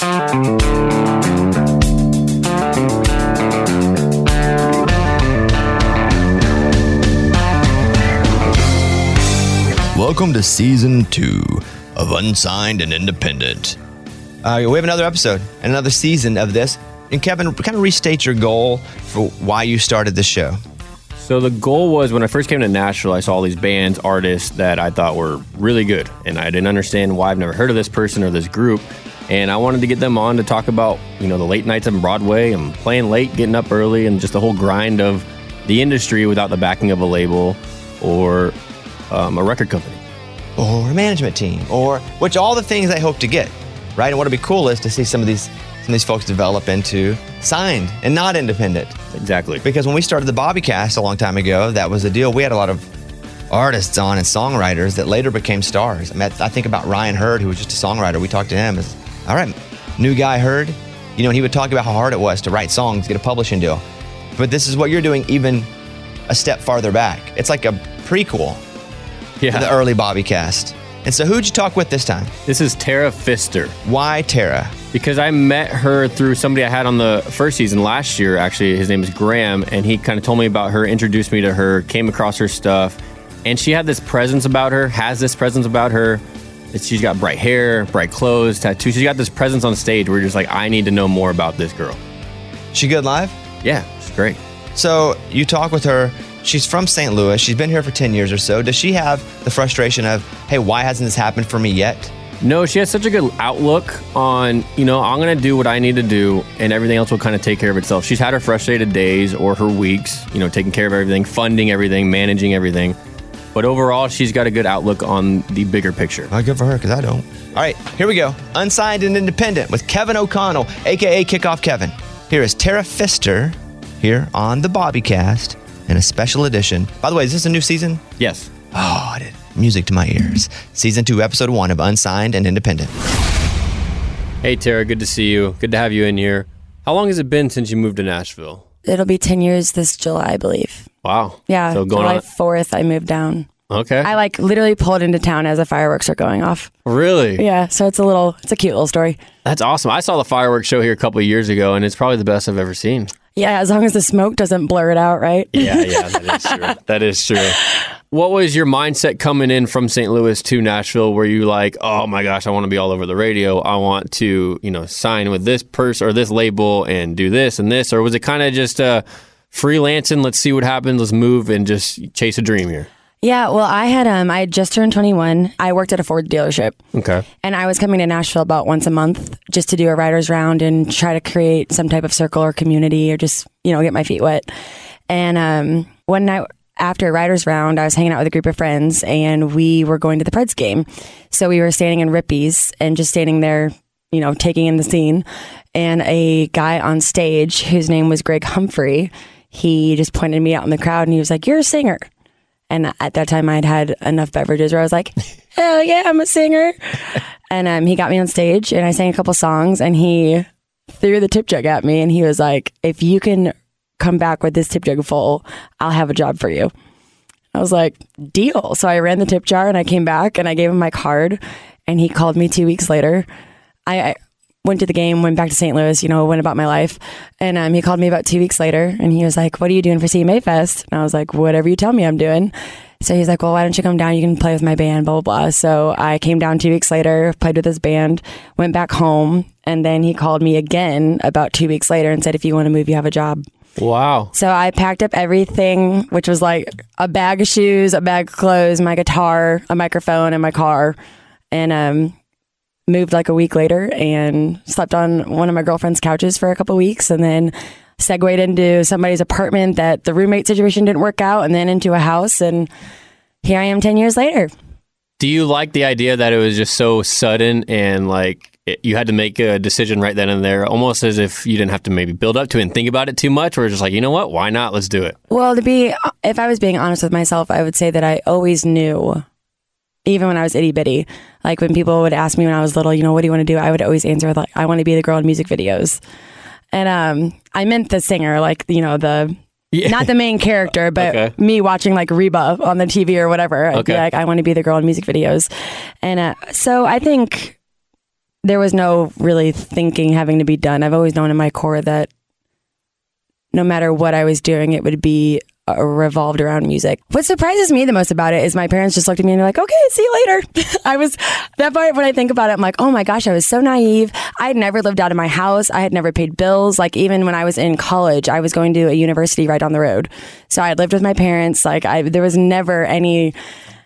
Welcome to season two of Unsigned and Independent. Uh, we have another episode and another season of this. And Kevin, kind of restate your goal for why you started the show. So the goal was when I first came to Nashville, I saw all these bands, artists that I thought were really good, and I didn't understand why I've never heard of this person or this group. And I wanted to get them on to talk about, you know, the late nights on Broadway and playing late, getting up early, and just the whole grind of the industry without the backing of a label or um, a record company. Or a management team, or which all the things I hope to get, right? And what would be cool is to see some of these some of these folks develop into signed and not independent. Exactly. Because when we started the Bobbycast a long time ago, that was the deal. We had a lot of artists on and songwriters that later became stars. I mean, I think about Ryan Hurd, who was just a songwriter. We talked to him as, all right, new guy Hurd. You know, he would talk about how hard it was to write songs, get a publishing deal. But this is what you're doing even a step farther back. It's like a prequel Yeah. to the early Bobby cast. And so who'd you talk with this time? This is Tera Fister. Why Tera? Because I met her through somebody I had on the first season last year, actually. His name is Graham, and he kind of told me about her, introduced me to her, came across her stuff. And she had this presence about her, has this presence about her. She's got bright hair, bright clothes, tattoos. She's got this presence on stage where you're just like, I need to know more about this girl. She good live? Yeah, she's great. So you talk with her. She's from St. Louis. She's been here for 10 years or so. Does she have the frustration of, hey, why hasn't this happened for me yet? No, she has such a good outlook on, you know, I'm going to do what I need to do and everything else will kind of take care of itself. She's had her frustrated days or her weeks, you know, taking care of everything, funding everything, managing everything. But overall, she's got a good outlook on the bigger picture. Well, good for her because I don't. All right, here we go. Unsigned and Independent with Kevin O'Connell, aka Kickoff Kevin. Here is Tera Fister here on the Bobbycast in a special edition. By the way, is this a new season? Yes. Oh, it music to my ears. Season two, episode one of Unsigned and Independent. Hey, Tera, good to see you. Good to have you in here. How long has it been since you moved to Nashville? It'll be 10 years this July, I believe. Wow. Yeah, So going July on. 4th, I moved down. Okay. I like literally pulled into town as the fireworks are going off. really? Yeah, so it's a little, it's a cute little story. That's awesome. I saw the fireworks show here a couple of years ago, and it's probably the best I've ever seen. Yeah, as long as the smoke doesn't blur it out, right? Yeah, yeah, that is true. that is true. What was your mindset coming in from St. Louis to Nashville? Were you like, oh my gosh, I want to be all over the radio. I want to, you know, sign with this person or this label and do this and this? Or was it kind of just uh, freelancing? Let's see what happens. Let's move and just chase a dream here. Yeah, well, I had um, I had just turned 21. I worked at a Ford dealership, Okay. and I was coming to Nashville about once a month just to do a writers round and try to create some type of circle or community, or just you know get my feet wet. And um, one night after a writers round, I was hanging out with a group of friends, and we were going to the Preds game. So we were standing in Rippy's and just standing there, you know, taking in the scene. And a guy on stage whose name was Greg Humphrey, he just pointed me out in the crowd, and he was like, "You're a singer." And at that time, I'd had enough beverages where I was like, hell yeah, I'm a singer. and um, he got me on stage and I sang a couple songs and he threw the tip jug at me and he was like, if you can come back with this tip jug full, I'll have a job for you. I was like, deal. So I ran the tip jar and I came back and I gave him my card and he called me two weeks later. I, I went to the game, went back to St. Louis, you know, went about my life. And um, he called me about two weeks later and he was like, What are you doing for CMA Fest? And I was like, Whatever you tell me I'm doing. So he's like, Well, why don't you come down? You can play with my band, blah, blah, blah. So I came down two weeks later, played with his band, went back home. And then he called me again about two weeks later and said, If you want to move, you have a job. Wow. So I packed up everything, which was like a bag of shoes, a bag of clothes, my guitar, a microphone, and my car, and um, moved like a week later and slept on one of my girlfriend's couches for a couple weeks, and then segued into somebody's apartment that the roommate situation didn't work out, and then into a house, and here I am ten years later. Do you like the idea that it was just so sudden and like it, you had to make a decision right then and there, almost as if you didn't have to maybe build up to it and think about it too much, or just like, you know what, why not? Let's do it. Well, to be, if I was being honest with myself, I would say that I always knew, even when I was itty bitty, like when people would ask me when I was little, you know, what do you want to do? I would always answer with like, I want to be the girl in music videos. And um, I meant the singer, like, you know, the, Yeah. not the main character, but Okay. me watching like Reba on the TV or whatever. I'd be Okay. like, I want to be the girl in music videos. And uh, so I think there was no really thinking having to be done. I've always known in my core that no matter what I was doing, it would be uh, revolved around music. What surprises me the most about it is my parents just looked at me and they're like, okay, see you later. I was, that part, when I think about it, I'm like, oh my gosh, I was so naive. I had never lived out of my house. I had never paid bills. Like, even when I was in college, I was going to a university right down the road. So I had lived with my parents. Like, I, there was never any,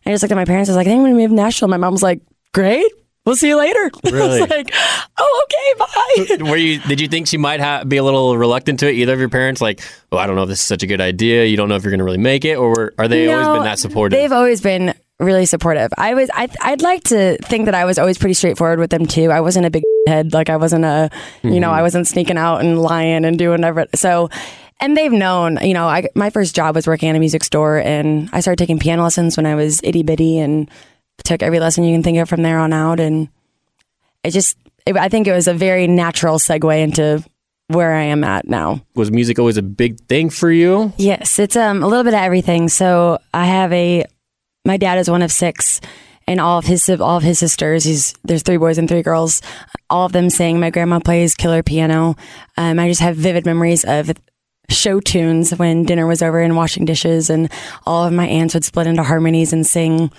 I just looked at my parents. I was like, I think I'm going to move to Nashville. My mom was like, great. We'll see you later. Really? Like, oh, okay, bye. Were you? Did you think she might ha- be a little reluctant to it? Either of your parents, like, oh, I don't know if this is such a good idea. You don't know if you're going to really make it, or were, are they always been that supportive? They've always been really supportive. I was I I'd like to think that I was always pretty straightforward with them too. I wasn't a big head like I wasn't a you know, I mm-hmm. wasn't sneaking out and lying and doing whatever. So and they've known, you know, I my first job was working at a music store and I started taking piano lessons when I was itty bitty and took every lesson you can think of from there on out and it just it, I think it was a very natural segue into where I am at now. Was music always a big thing for you? Yes, it's um a little bit of everything. So I have a my dad is one of six and all of his all of his sisters, he's there's three boys and three girls. All of them sing. My grandma plays killer piano. Um, I just have vivid memories of show tunes when dinner was over and washing dishes and all of my aunts would split into harmonies and sing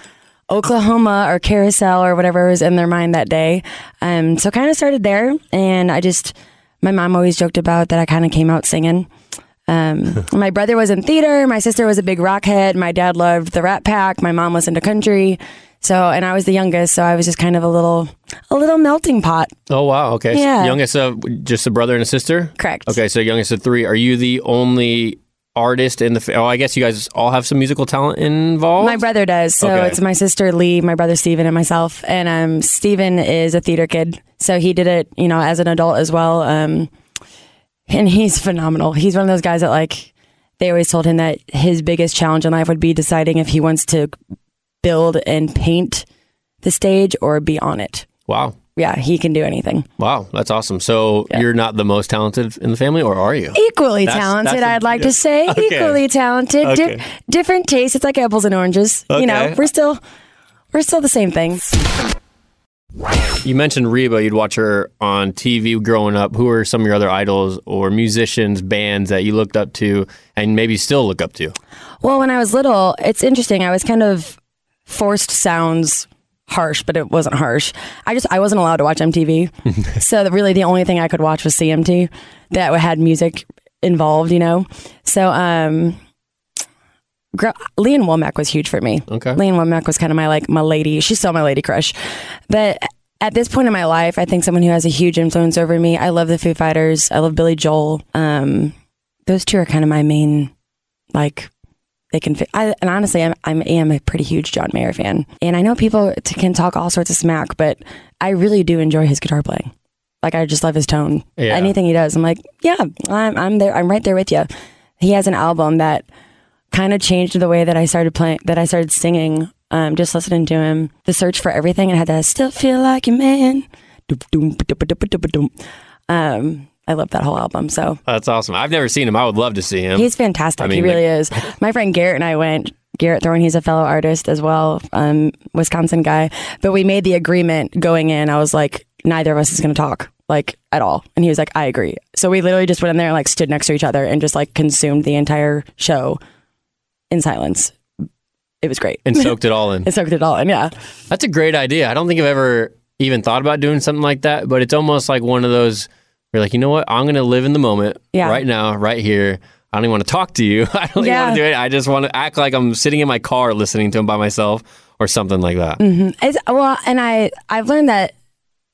Oklahoma or Carousel or whatever was in their mind that day. Um, so kind of started there and I just my mom always joked about that I kind of came out singing. Um, my brother was in theater. My sister was a big rock head. My dad loved the Rat Pack. My mom listened to country. So, and I was the youngest, so I was just kind of a little, a little melting pot. Oh wow. Okay. So youngest of just a brother and a sister. Correct. Okay. So youngest of three. Are you the only artist in the? Oh, I guess you guys all have some musical talent involved. My brother does. So Okay. it's my sister Lee, my brother Steven, and myself. And um, Steven is a theater kid, so he did it, you know, as an adult as well. Um, and he's phenomenal. He's one of those guys that like they always told him that his biggest challenge in life would be deciding if he wants to build and paint the stage or be on it. Wow. Yeah, he can do anything. Wow. That's awesome. So Yeah. you're not the most talented in the family, or are you? Equally That's- talented, that's a- I'd like yeah. to say. Okay. Equally talented. Di- different tastes. It's like apples and oranges. You know, we're still we're still the same thing. You mentioned Reba. You'd watch her on TV growing up. Who are some of your other idols or musicians, bands that you looked up to, and maybe still look up to? Well, when I was little, it's interesting. I was kind of forced sounds harsh, but it wasn't harsh. I just I wasn't allowed to watch MTV, so the, really the only thing I could watch was CMT that had music involved. You know, so um, gr- Lee Ann Womack was huge for me. Okay. Lee Ann Womack was kind of my like my lady. She's still my lady crush, but. At this point in my life, I think someone who has a huge influence over me. I love the Foo Fighters. I love Billy Joel. Um, those two are kind of my main, like, they can fit. I, and honestly, I'm, I'm am a pretty huge John Mayer fan, and I know people t- can talk all sorts of smack, but I really do enjoy his guitar playing. Like I just love his tone. Yeah. Anything he does, I'm like, yeah, I'm I'm there. I'm right there with you. He has an album that kind of changed the way that I started playing, that I started singing. Um, just listening to him, the search for everything, and had that still feel like a man. Um, I love that whole album. So That's awesome. I've never seen him. I would love to see him. He's fantastic. I mean, he really is. My friend Garrett and I went. Garrett Thorne, he's a fellow artist as well, um, Wisconsin guy. But we made the agreement going in. I was like, neither of us is going to talk like at all. And he was like, I agree. So we literally just went in there and like stood next to each other and just like consumed the entire show in silence. It was great. and soaked it all in. It soaked it all in. Yeah. That's a great idea. I don't think I've ever even thought about doing something like that, but it's almost like one of those you're like, you know what? I'm going to live in the moment Yeah. right now, right here. I don't even want to talk to you. I don't even Yeah. want to do it. I just want to act like I'm sitting in my car listening to him by myself or something like that. Mm-hmm. It's, well, and I I've learned that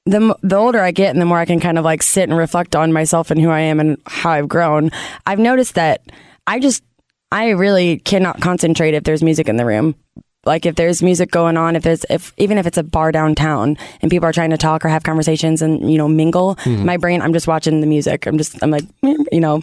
the the older I get and the more I can kind of like sit and reflect on myself and who I am and how I've grown, I've noticed that I just I really cannot concentrate if there's music in the room. Like if there's music going on, if there's if even if it's a bar downtown and people are trying to talk or have conversations and you know mingle, my brain I'm just watching the music. I'm just I'm like you know.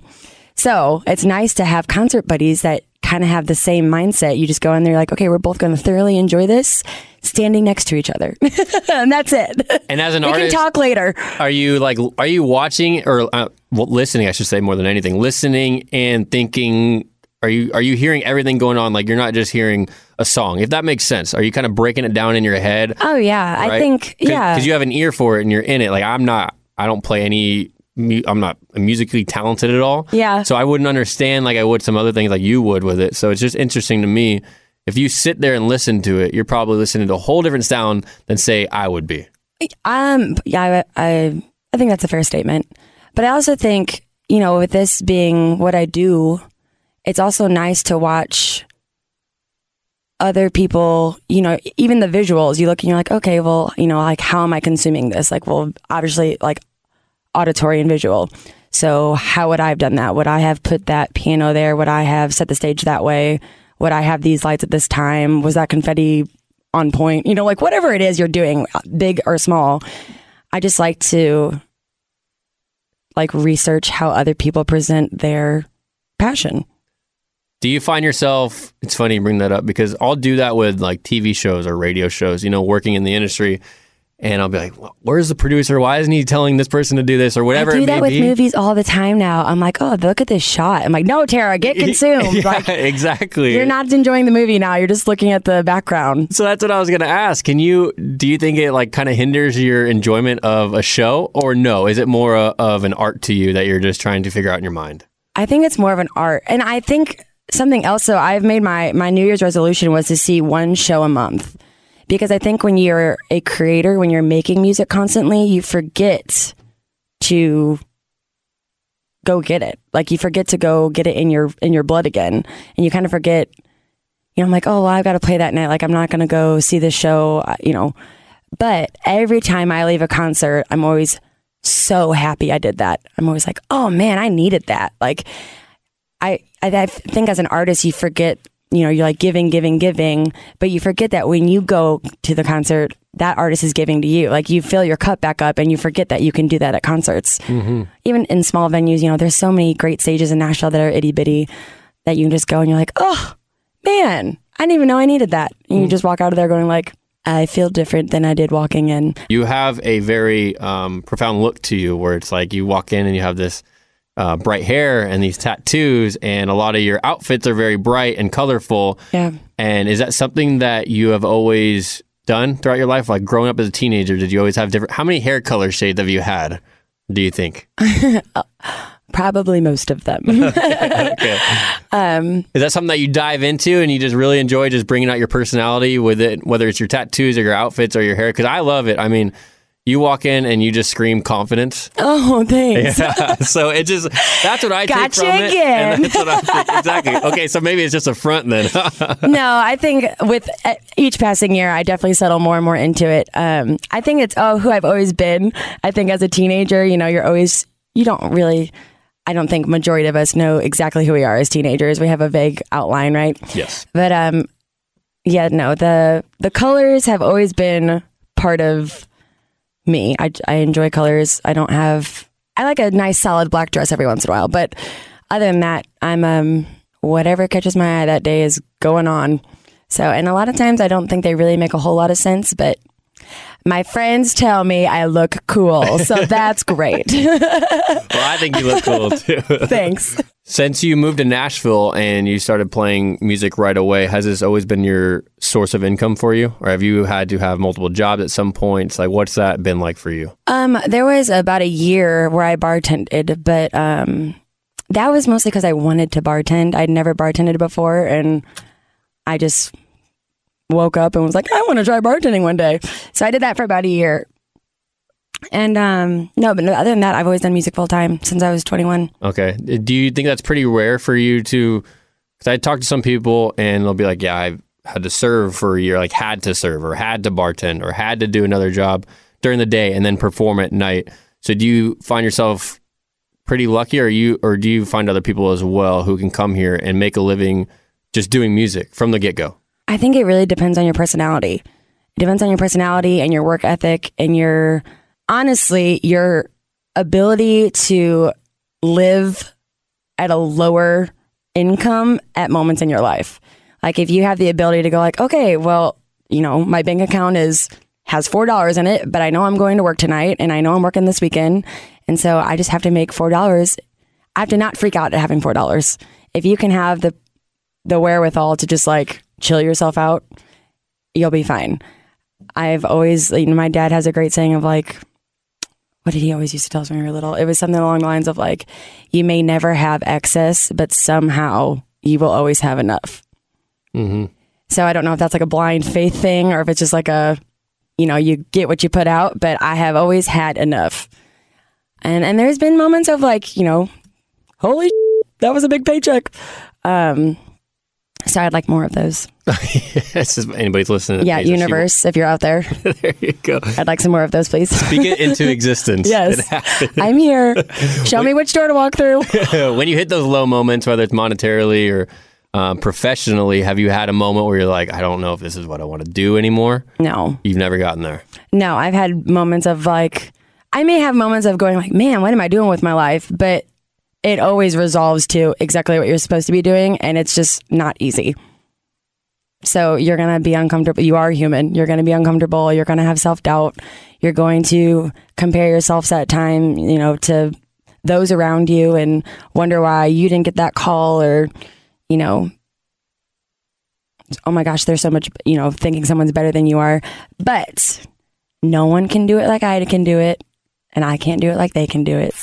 So it's nice to have concert buddies that kind of have the same mindset. You just go in there like, okay, we're both going to thoroughly enjoy this, standing next to each other, and that's it. And as an we artist, can talk later. Are you like, are you watching or uh, well, listening? I should say more than anything, listening and thinking. Are you are you hearing everything going on? Like you're not just hearing a song. If that makes sense, are you kind of breaking it down in your head? Oh yeah, I right? think yeah. because you have an ear for it and you're in it. Like I'm not. I don't play any. I'm not musically talented at all. Yeah. So I wouldn't understand like I would some other things like you would with it. So it's just interesting to me. If you sit there and listen to it, you're probably listening to a whole different sound than say I would be. Um, yeah, I, I, I think that's a fair statement. But I also think, you know, with this being what I do, it's also nice to watch other people, you know, even the visuals. You look and you're like, okay, well, you know, like, how am I consuming this? Like, well, obviously, like auditory and visual. So, how would I have done that? Would I have put that piano there? Would I have set the stage that way? Would I have these lights at this time? Was that confetti on point? You know, like whatever it is you're doing, big or small. I just like to like research how other people present their passion. Do you find yourself? It's funny you bring that up because I'll do that with like TV shows or radio shows. You know, working in the industry, and I'll be like, "Where's the producer? Why isn't he telling this person to do this or whatever?" I do that with be. movies all the time now. I'm like, oh, look at this shot. I'm like, no, Tera, get consumed. yeah, Like, exactly. you're not enjoying the movie now. You're just looking at the background. So that's what I was gonna ask. Can you? Do you think it like kind of hinders your enjoyment of a show, or no? Is it more uh, of an art to you that you're just trying to figure out in your mind? I think it's more of an art. And I think something else. So I've made my, my New Year's resolution was to see one show a month. Because I think when you're a creator, when you're making music constantly, you forget to go get it. Like you forget to go get it in your in your blood again. And you kind of forget, you know, I'm like, oh well, I've got to play that night. Like I'm not gonna go see this show, uh, you know. But every time I leave a concert, I'm always so happy I did that. I'm always like, oh man, I needed that. Like I, I, I think as an artist, you forget, you know, you're like giving, giving, giving, but you forget that when you go to the concert, that artist is giving to you. Like you fill your cup back up and you forget that you can do that at concerts. Even in small venues, you know, there's so many great stages in Nashville that are itty bitty that you can just go and you're like, oh man, I didn't even know I needed that. And you just walk out of there going like, I feel different than I did walking in. You have a very um, profound look to you, where it's like you walk in and you have this uh, bright hair and these tattoos, and a lot of your outfits are very bright and colorful. Yeah. And is that something that you have always done throughout your life? Like growing up as a teenager, did you always have different? How many hair color shades have you had? Do you think? Probably most of them. Okay. um, Is that something that you dive into and you just really enjoy just bringing out your personality with it, whether it's your tattoos or your outfits or your hair? Because I love it. I mean, you walk in and you just scream confidence. oh, thanks. Yeah. so it just that's what I take from it. again. What I. Exactly. Okay, so maybe it's just a front then. no, I think with uh, each passing year, I definitely settle more and more into it. Um, I think it's oh, who I've always been. I think as a teenager, you know, you're always you don't really. I don't think majority of us know exactly who we are as teenagers. We have a vague outline, right? yes. But um, yeah, no the the colors have always been part of me. I I enjoy colors. I don't have. I like a nice solid black dress every once in a while, but other than that, I'm um whatever catches my eye that day is going on. So, and a lot of times I don't think they really make a whole lot of sense, but my friends tell me I look cool. So that's great. Well, I think you look cool too. Thanks. Since you moved to Nashville and you started playing music right away, has this always been your source of income for you? Or have you had to have multiple jobs at some points? Like, what's that been like for you? Um, there was about a year where I bartended, but um, that was mostly because I wanted to bartend. I'd never bartended before, and I just woke up and was like, I want to try bartending one day. So I did that for about a year. And um, no, but no, other than that, I've always done music full time since I was 21. Okay. Do you think that's pretty rare for you to? Because I talk to some people and they'll be like, "Yeah, I had to serve for a year, like had to serve, or had to bartend, or had to do another job during the day and then perform at night." So, do you find yourself pretty lucky, or you, or do you find other people as well who can come here and make a living just doing music from the get go? I think it really depends on your personality. It depends on your personality and your work ethic and your honestly your ability to live at a lower income at moments in your life. Like if you have the ability to go like, okay, well, you know, my bank account is has four dollars in it, but I know I'm going to work tonight and I know I'm working this weekend. And so I just have to make four dollars. I have to not freak out at having four dollars. If you can have the the wherewithal to just like chill yourself out, you'll be fine. I've always, you know, my dad has a great saying of like, what did he always used to tell us when we were little? It was something along the lines of like, you may never have excess, but somehow you will always have enough. Mm-hmm. So I don't know if that's like a blind faith thing or if it's just like a, you know, you get what you put out, but I have always had enough. And and there's been moments of like, you know, holy that was a big paycheck. Um so I'd like more of those. Anybody's listening. Yeah, universe, if you're out there, there you go. I'd like some more of those, please. Speak it into existence. Yes. I'm here. Show me which door to walk through. when you hit those low moments, whether it's monetarily or um, professionally, have you had a moment where you're like, I don't know if this is what I want to do anymore? No, You've never gotten there. no, I've had moments of like, I may have moments of going like, man, what am I doing with my life? But it always resolves to exactly what you're supposed to be doing, and it's just not easy. So you're gonna be uncomfortable. You are human. You're gonna be uncomfortable. You're gonna have self doubt. You're going to compare yourself at time, you know, to those around you, and wonder why you didn't get that call, or you know, oh my gosh, there's so much, you know, thinking someone's better than you are. But no one can do it like I can do it, and I can't do it like they can do it.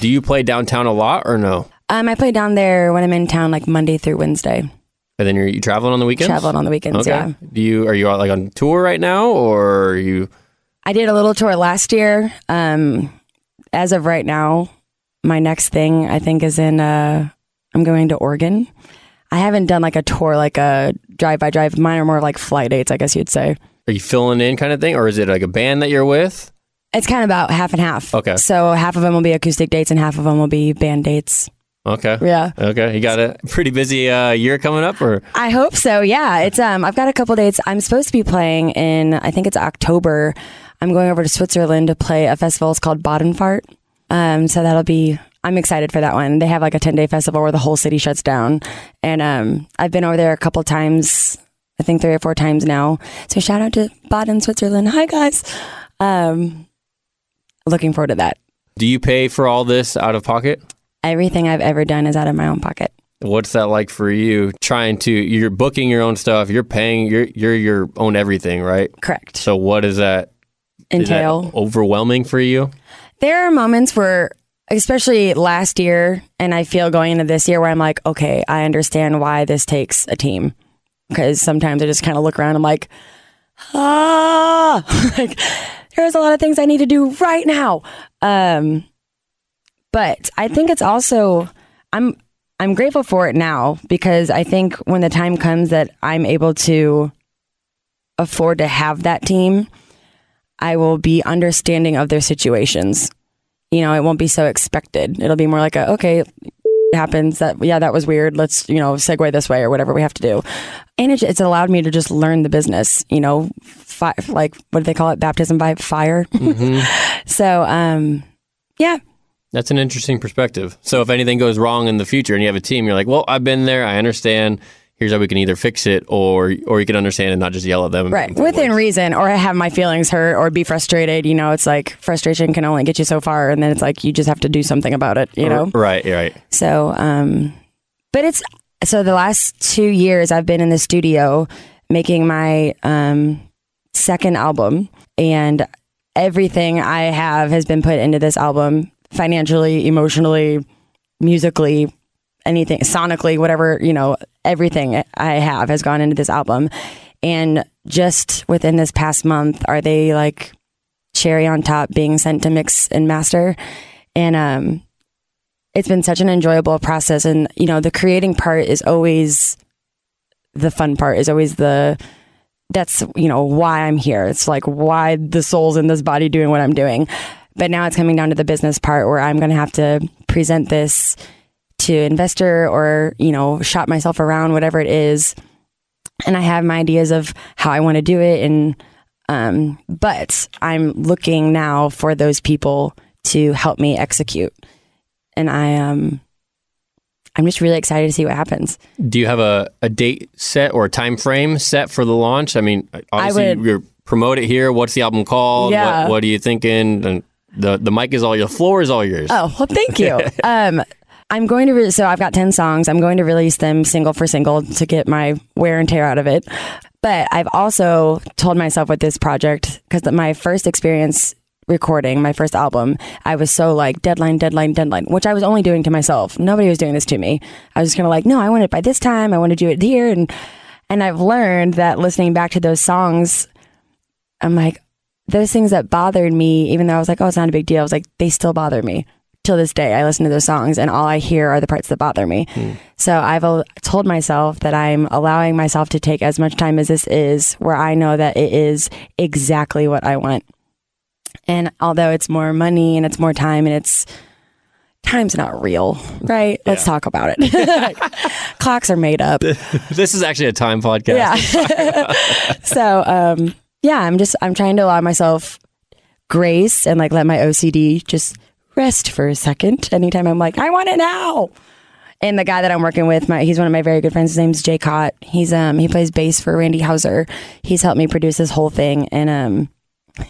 Do you play downtown a lot or no? Um, I play down there when I'm in town, like Monday through Wednesday. And then you're you traveling on the weekends? Traveling on the weekends, Okay. yeah. Do you are you like on tour right now or are you I did a little tour last year. Um, as of right now, my next thing I think is in. Uh, I'm going to Oregon. I haven't done like a tour, like a drive by drive. Mine are more like flight dates, I guess you'd say. are you filling in kind of thing or is it like a band that you're with? It's kind of about half and half. Okay. So half of them will be acoustic dates, and half of them will be band dates. Okay. Yeah. Okay. You got a pretty busy uh, year coming up or I hope so. Yeah, it's um. I've got a couple dates. I'm supposed to be playing in. I think it's October. I'm going over to Switzerland to play a festival. It's called Badenfahrt. Um. So that'll be. I'm excited for that one. They have like a 10 day festival where the whole city shuts down, and um. I've been over there a couple times. I think three or four times now. So shout out to Baden, Switzerland. Hi guys. Um. Looking forward to that. do you pay for all this out of pocket? Everything I've ever done is out of my own pocket. What's that like for you trying to you're booking your own stuff, you're paying you're you're your own everything, right? Correct. So what does that Entail. overwhelming for you? There are moments where, especially last year, and I feel going into this year where I'm like, okay, I understand why this takes a team. Because sometimes I just kind of look around, I'm like, ah, like there's a lot of things I need to do right now. Um, but I think it's also I'm I'm grateful for it now because I think when the time comes that I'm able to afford to have that team, I will be understanding of their situations. You know, it won't be so expected. It'll be more like a okay, it happens that yeah, that was weird. Let's you know segue this way or whatever we have to do. And it, it's allowed me to just learn the business. You know, fi- like what do they call it? Baptism by fire. so um, yeah, That's an interesting perspective. So if anything goes wrong in the future and you have a team, you're like, well, I've been there. I understand. Here's how we can either fix it or or you can understand and not just yell at them. Right. Within reason, or have my feelings hurt or be frustrated. You know, it's like frustration can only get you so far. And then it's like you just have to do something about it, you know? Right, right. So, um, but it's so the last two years I've been in the studio making my um, second album, and everything I have has been put into this album financially, emotionally, musically, anything, sonically, whatever, you know, everything I have has gone into this album. And just within this past month, are they like cherry on top being sent to mix and master? And um, it's been such an enjoyable process. And, you know, the creating part is always the fun part, is always the, that's, you know, why I'm here. It's like why the soul's in this body doing what I'm doing. But now it's coming down to the business part where I'm going to have to present this to investor or, you know, shop myself around, whatever it is. And I have my ideas of how I want to do it. And, um, but I'm looking now for those people to help me execute. And I, um, I'm just really excited to see what happens. Do you have a, a date set or a time frame set for the launch? I mean, obviously would- you're promote it here. What's the album called? Yeah. What, what are you thinking? And the the mic is all your floor is all yours. Oh, well, thank you. um, I'm going to, re- so I've got 10 songs. I'm going to release them single for single to get my wear and tear out of it. But I've also told myself with this project, because my first experience recording my first album, I was so like deadline, deadline, deadline, which I was only doing to myself. Nobody was doing this to me. I was just kind of like, no, I want it by this time. I want to do it here. And, and I've learned that listening back to those songs, I'm like, those things that bothered me, even though I was like, oh, it's not a big deal, I was like, they still bother me. Till this day, I listen to those songs and all I hear are the parts that bother me. Hmm. So I've al- told myself that I'm allowing myself to take as much time as this is, where I know that it is exactly what I want. And although it's more money and it's more time and it's time's not real, right? Let's talk about it. Clocks are made up. this is actually a time podcast. Yeah. so, um, yeah, I'm just I'm trying to allow myself grace and like let my OCD just rest for a second. Anytime I'm like, I want it now. And the guy that I'm working with, my, he's one of my very good friends. His name's Jay Cott. He's um he plays bass for Randy Houser. He's helped me produce this whole thing, and um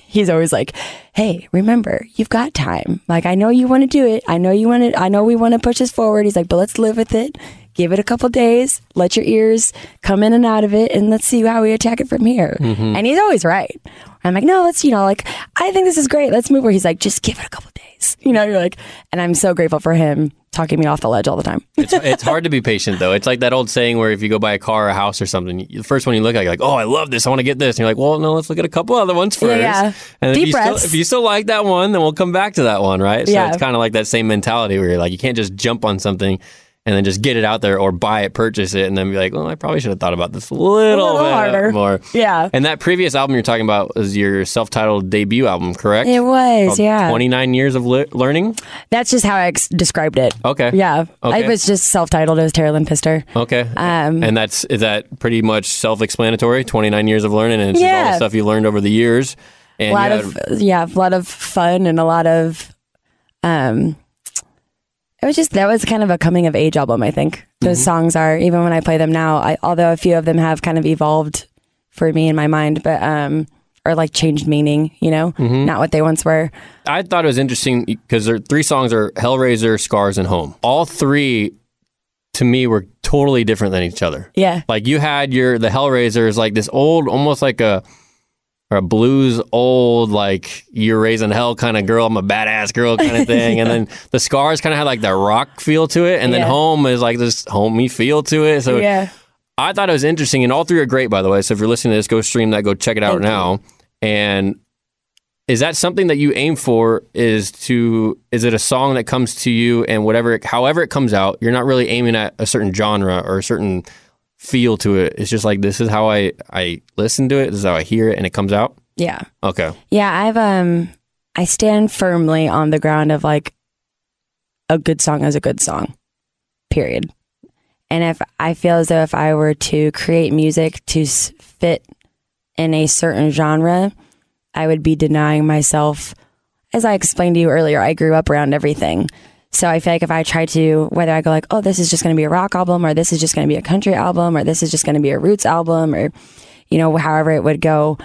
he's always like, "Hey, remember, you've got time. Like I know you want to do it. I know you want to. I know we want to push this forward." He's like, "But let's live with it. Give it a couple days. Let your ears come in and out of it, and let's see how we attack it from here." Mm-hmm. And he's always right. I'm like, "No, let's you know, like I think this is great. Let's move." Where he's like, "Just give it a couple days." You know, you're like, and I'm so grateful for him talking me off the ledge all the time. it's, it's hard to be patient though. It's like that old saying where if you go buy a car or a house or something, the first one you look at, you're like, "Oh, I love this. I want to get this." And you're like, "Well, no, let's look at a couple other ones first. Yeah. And if Deep you, still, if you still like that one, then we'll come back to that one, right? So Yeah. it's kind of like that same mentality where you're like, you can't just jump on something and then just get it out there or buy it, purchase it, and then be like, "Well, I probably should have thought about this a little, little bit harder. more." Yeah. And that previous album you're talking about was your self-titled debut album, correct? It was, Called yeah. 29 years of li- learning. That's just how I ex- described it. Okay. Yeah, Okay. I was just self-titled as Tera Lynn Fister. Okay. Um, and that's is that pretty much self-explanatory? Twenty nine years of learning, and it's just all the stuff you learned over the years. And a lot you of yeah, a lot of fun and a lot of um it was just that was kind of a coming of age album, I think. Those songs are even when I play them now, I although a few of them have kind of evolved for me in my mind, but um or like changed meaning, you know, not what they once were. I thought it was interesting because there three songs are Hellraiser, Scars, and Home. All three, to me, were totally different than each other. Yeah. Like you had your the Hellraiser is like this old, almost like a or a blues old like you're raising hell kind of girl. I'm a badass girl kind of thing. And then the Scars kind of had like the rock feel to it, and then Home is like this homey feel to it. So yeah. I thought it was interesting, and all three are great, by the way. So if you're listening to this, go stream that, go check it out now. And is that something that you aim for? Is to is it a song that comes to you, and whatever, however it comes out, you're not really aiming at a certain genre or a certain feel to it. It's just like this is how I I listen to it. This is how I hear it, and it comes out. Yeah. Okay, Yeah, I've um I stand firmly on the ground of like a good song is a good song. Period. And if I feel as though if I were to create music to fit in a certain genre, I would be denying myself as I explained to you earlier, I grew up around everything. So I feel like if I try to, whether I go like, oh, this is just going to be a rock album, or this is just going to be a country album, or this is just going to be a roots album, or, you know, however it would go.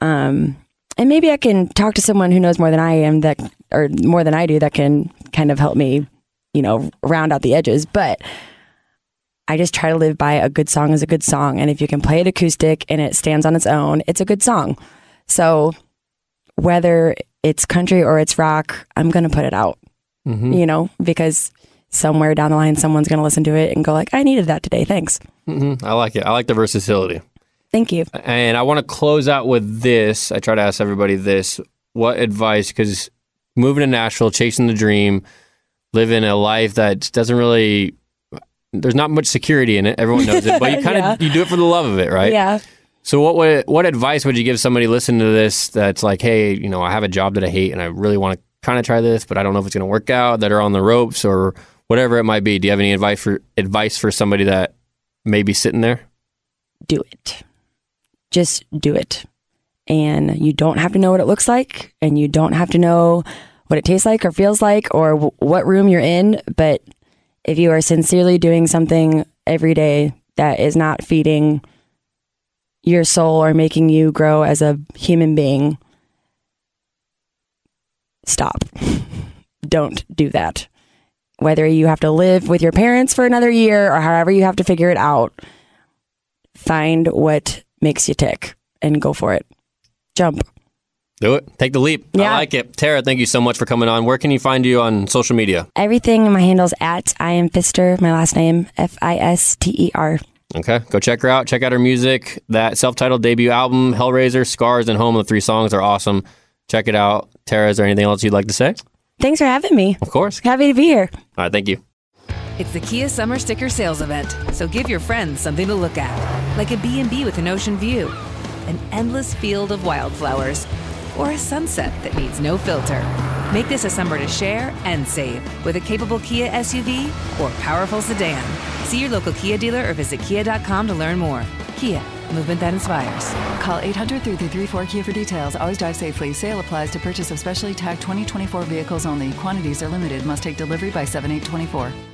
Um, and maybe I can talk to someone who knows more than I am that, or more than I do, that can kind of help me, you know, round out the edges. But I just try to live by a good song is a good song. And if you can play it acoustic and it stands on its own, it's a good song. So whether it's country or it's rock, I'm going to put it out, Mm-hmm. you know, because somewhere down the line, someone's going to listen to it and go like, I needed that today. Thanks. hmm I like it. I like the versatility. Thank you. And I want to close out with this. I try to ask everybody this: What advice? Because moving to Nashville, chasing the dream, living a life that doesn't really. There's not much security in it. Everyone knows it, but you kind of Yeah. you do it for the love of it, right? Yeah. So what would, what advice would you give somebody listening to this that's like, hey, you know, I have a job that I hate and I really want to kind of try this, but I don't know if it's going to work out. That are on the ropes or whatever it might be. Do you have any advice for advice for somebody that may be sitting there? Do it. Just do it. And you don't have to know what it looks like, and you don't have to know what it tastes like or feels like or w- what room you're in. But if you are sincerely doing something every day that is not feeding your soul or making you grow as a human being, stop. Don't do that. Whether you have to live with your parents for another year or however you have to figure it out, find what makes you tick and go for it. Jump. Do it. Take the leap. I Yeah. like it. Tera, thank you so much for coming on. Where can you find you on social media? Everything my handle's at I am Fister, my last name, F I S T E R. Okay, go check her out. Check out her music. That self-titled debut album, Hellraiser, Scars, and Home. The three songs are awesome. Check it out. Tera, is there anything else you'd like to say? Thanks for having me. Of course. Happy to be here. All right, thank you. It's the Kia Summer Sticker Sales Event, so give your friends something to look at, like a B&B with an ocean view, an endless field of wildflowers, or a sunset that needs no filter. Make this a summer to share and save with a capable Kia SUV or powerful sedan. See your local Kia dealer or visit kia.com to learn more. Kia, movement that inspires. Call 800-3334-KIA for details. Always drive safely. Sale applies to purchase of specially tagged 2024 vehicles only. Quantities are limited. Must take delivery by 7824.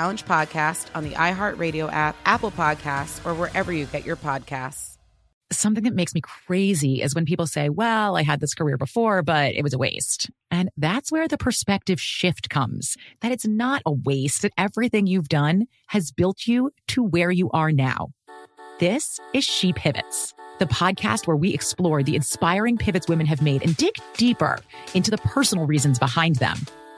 Challenge podcast on the iHeartRadio app, Apple Podcasts, or wherever you get your podcasts. Something that makes me crazy is when people say, well, I had this career before, but it was a waste. And that's where the perspective shift comes that it's not a waste, that everything you've done has built you to where you are now. This is She Pivots, the podcast where we explore the inspiring pivots women have made and dig deeper into the personal reasons behind them.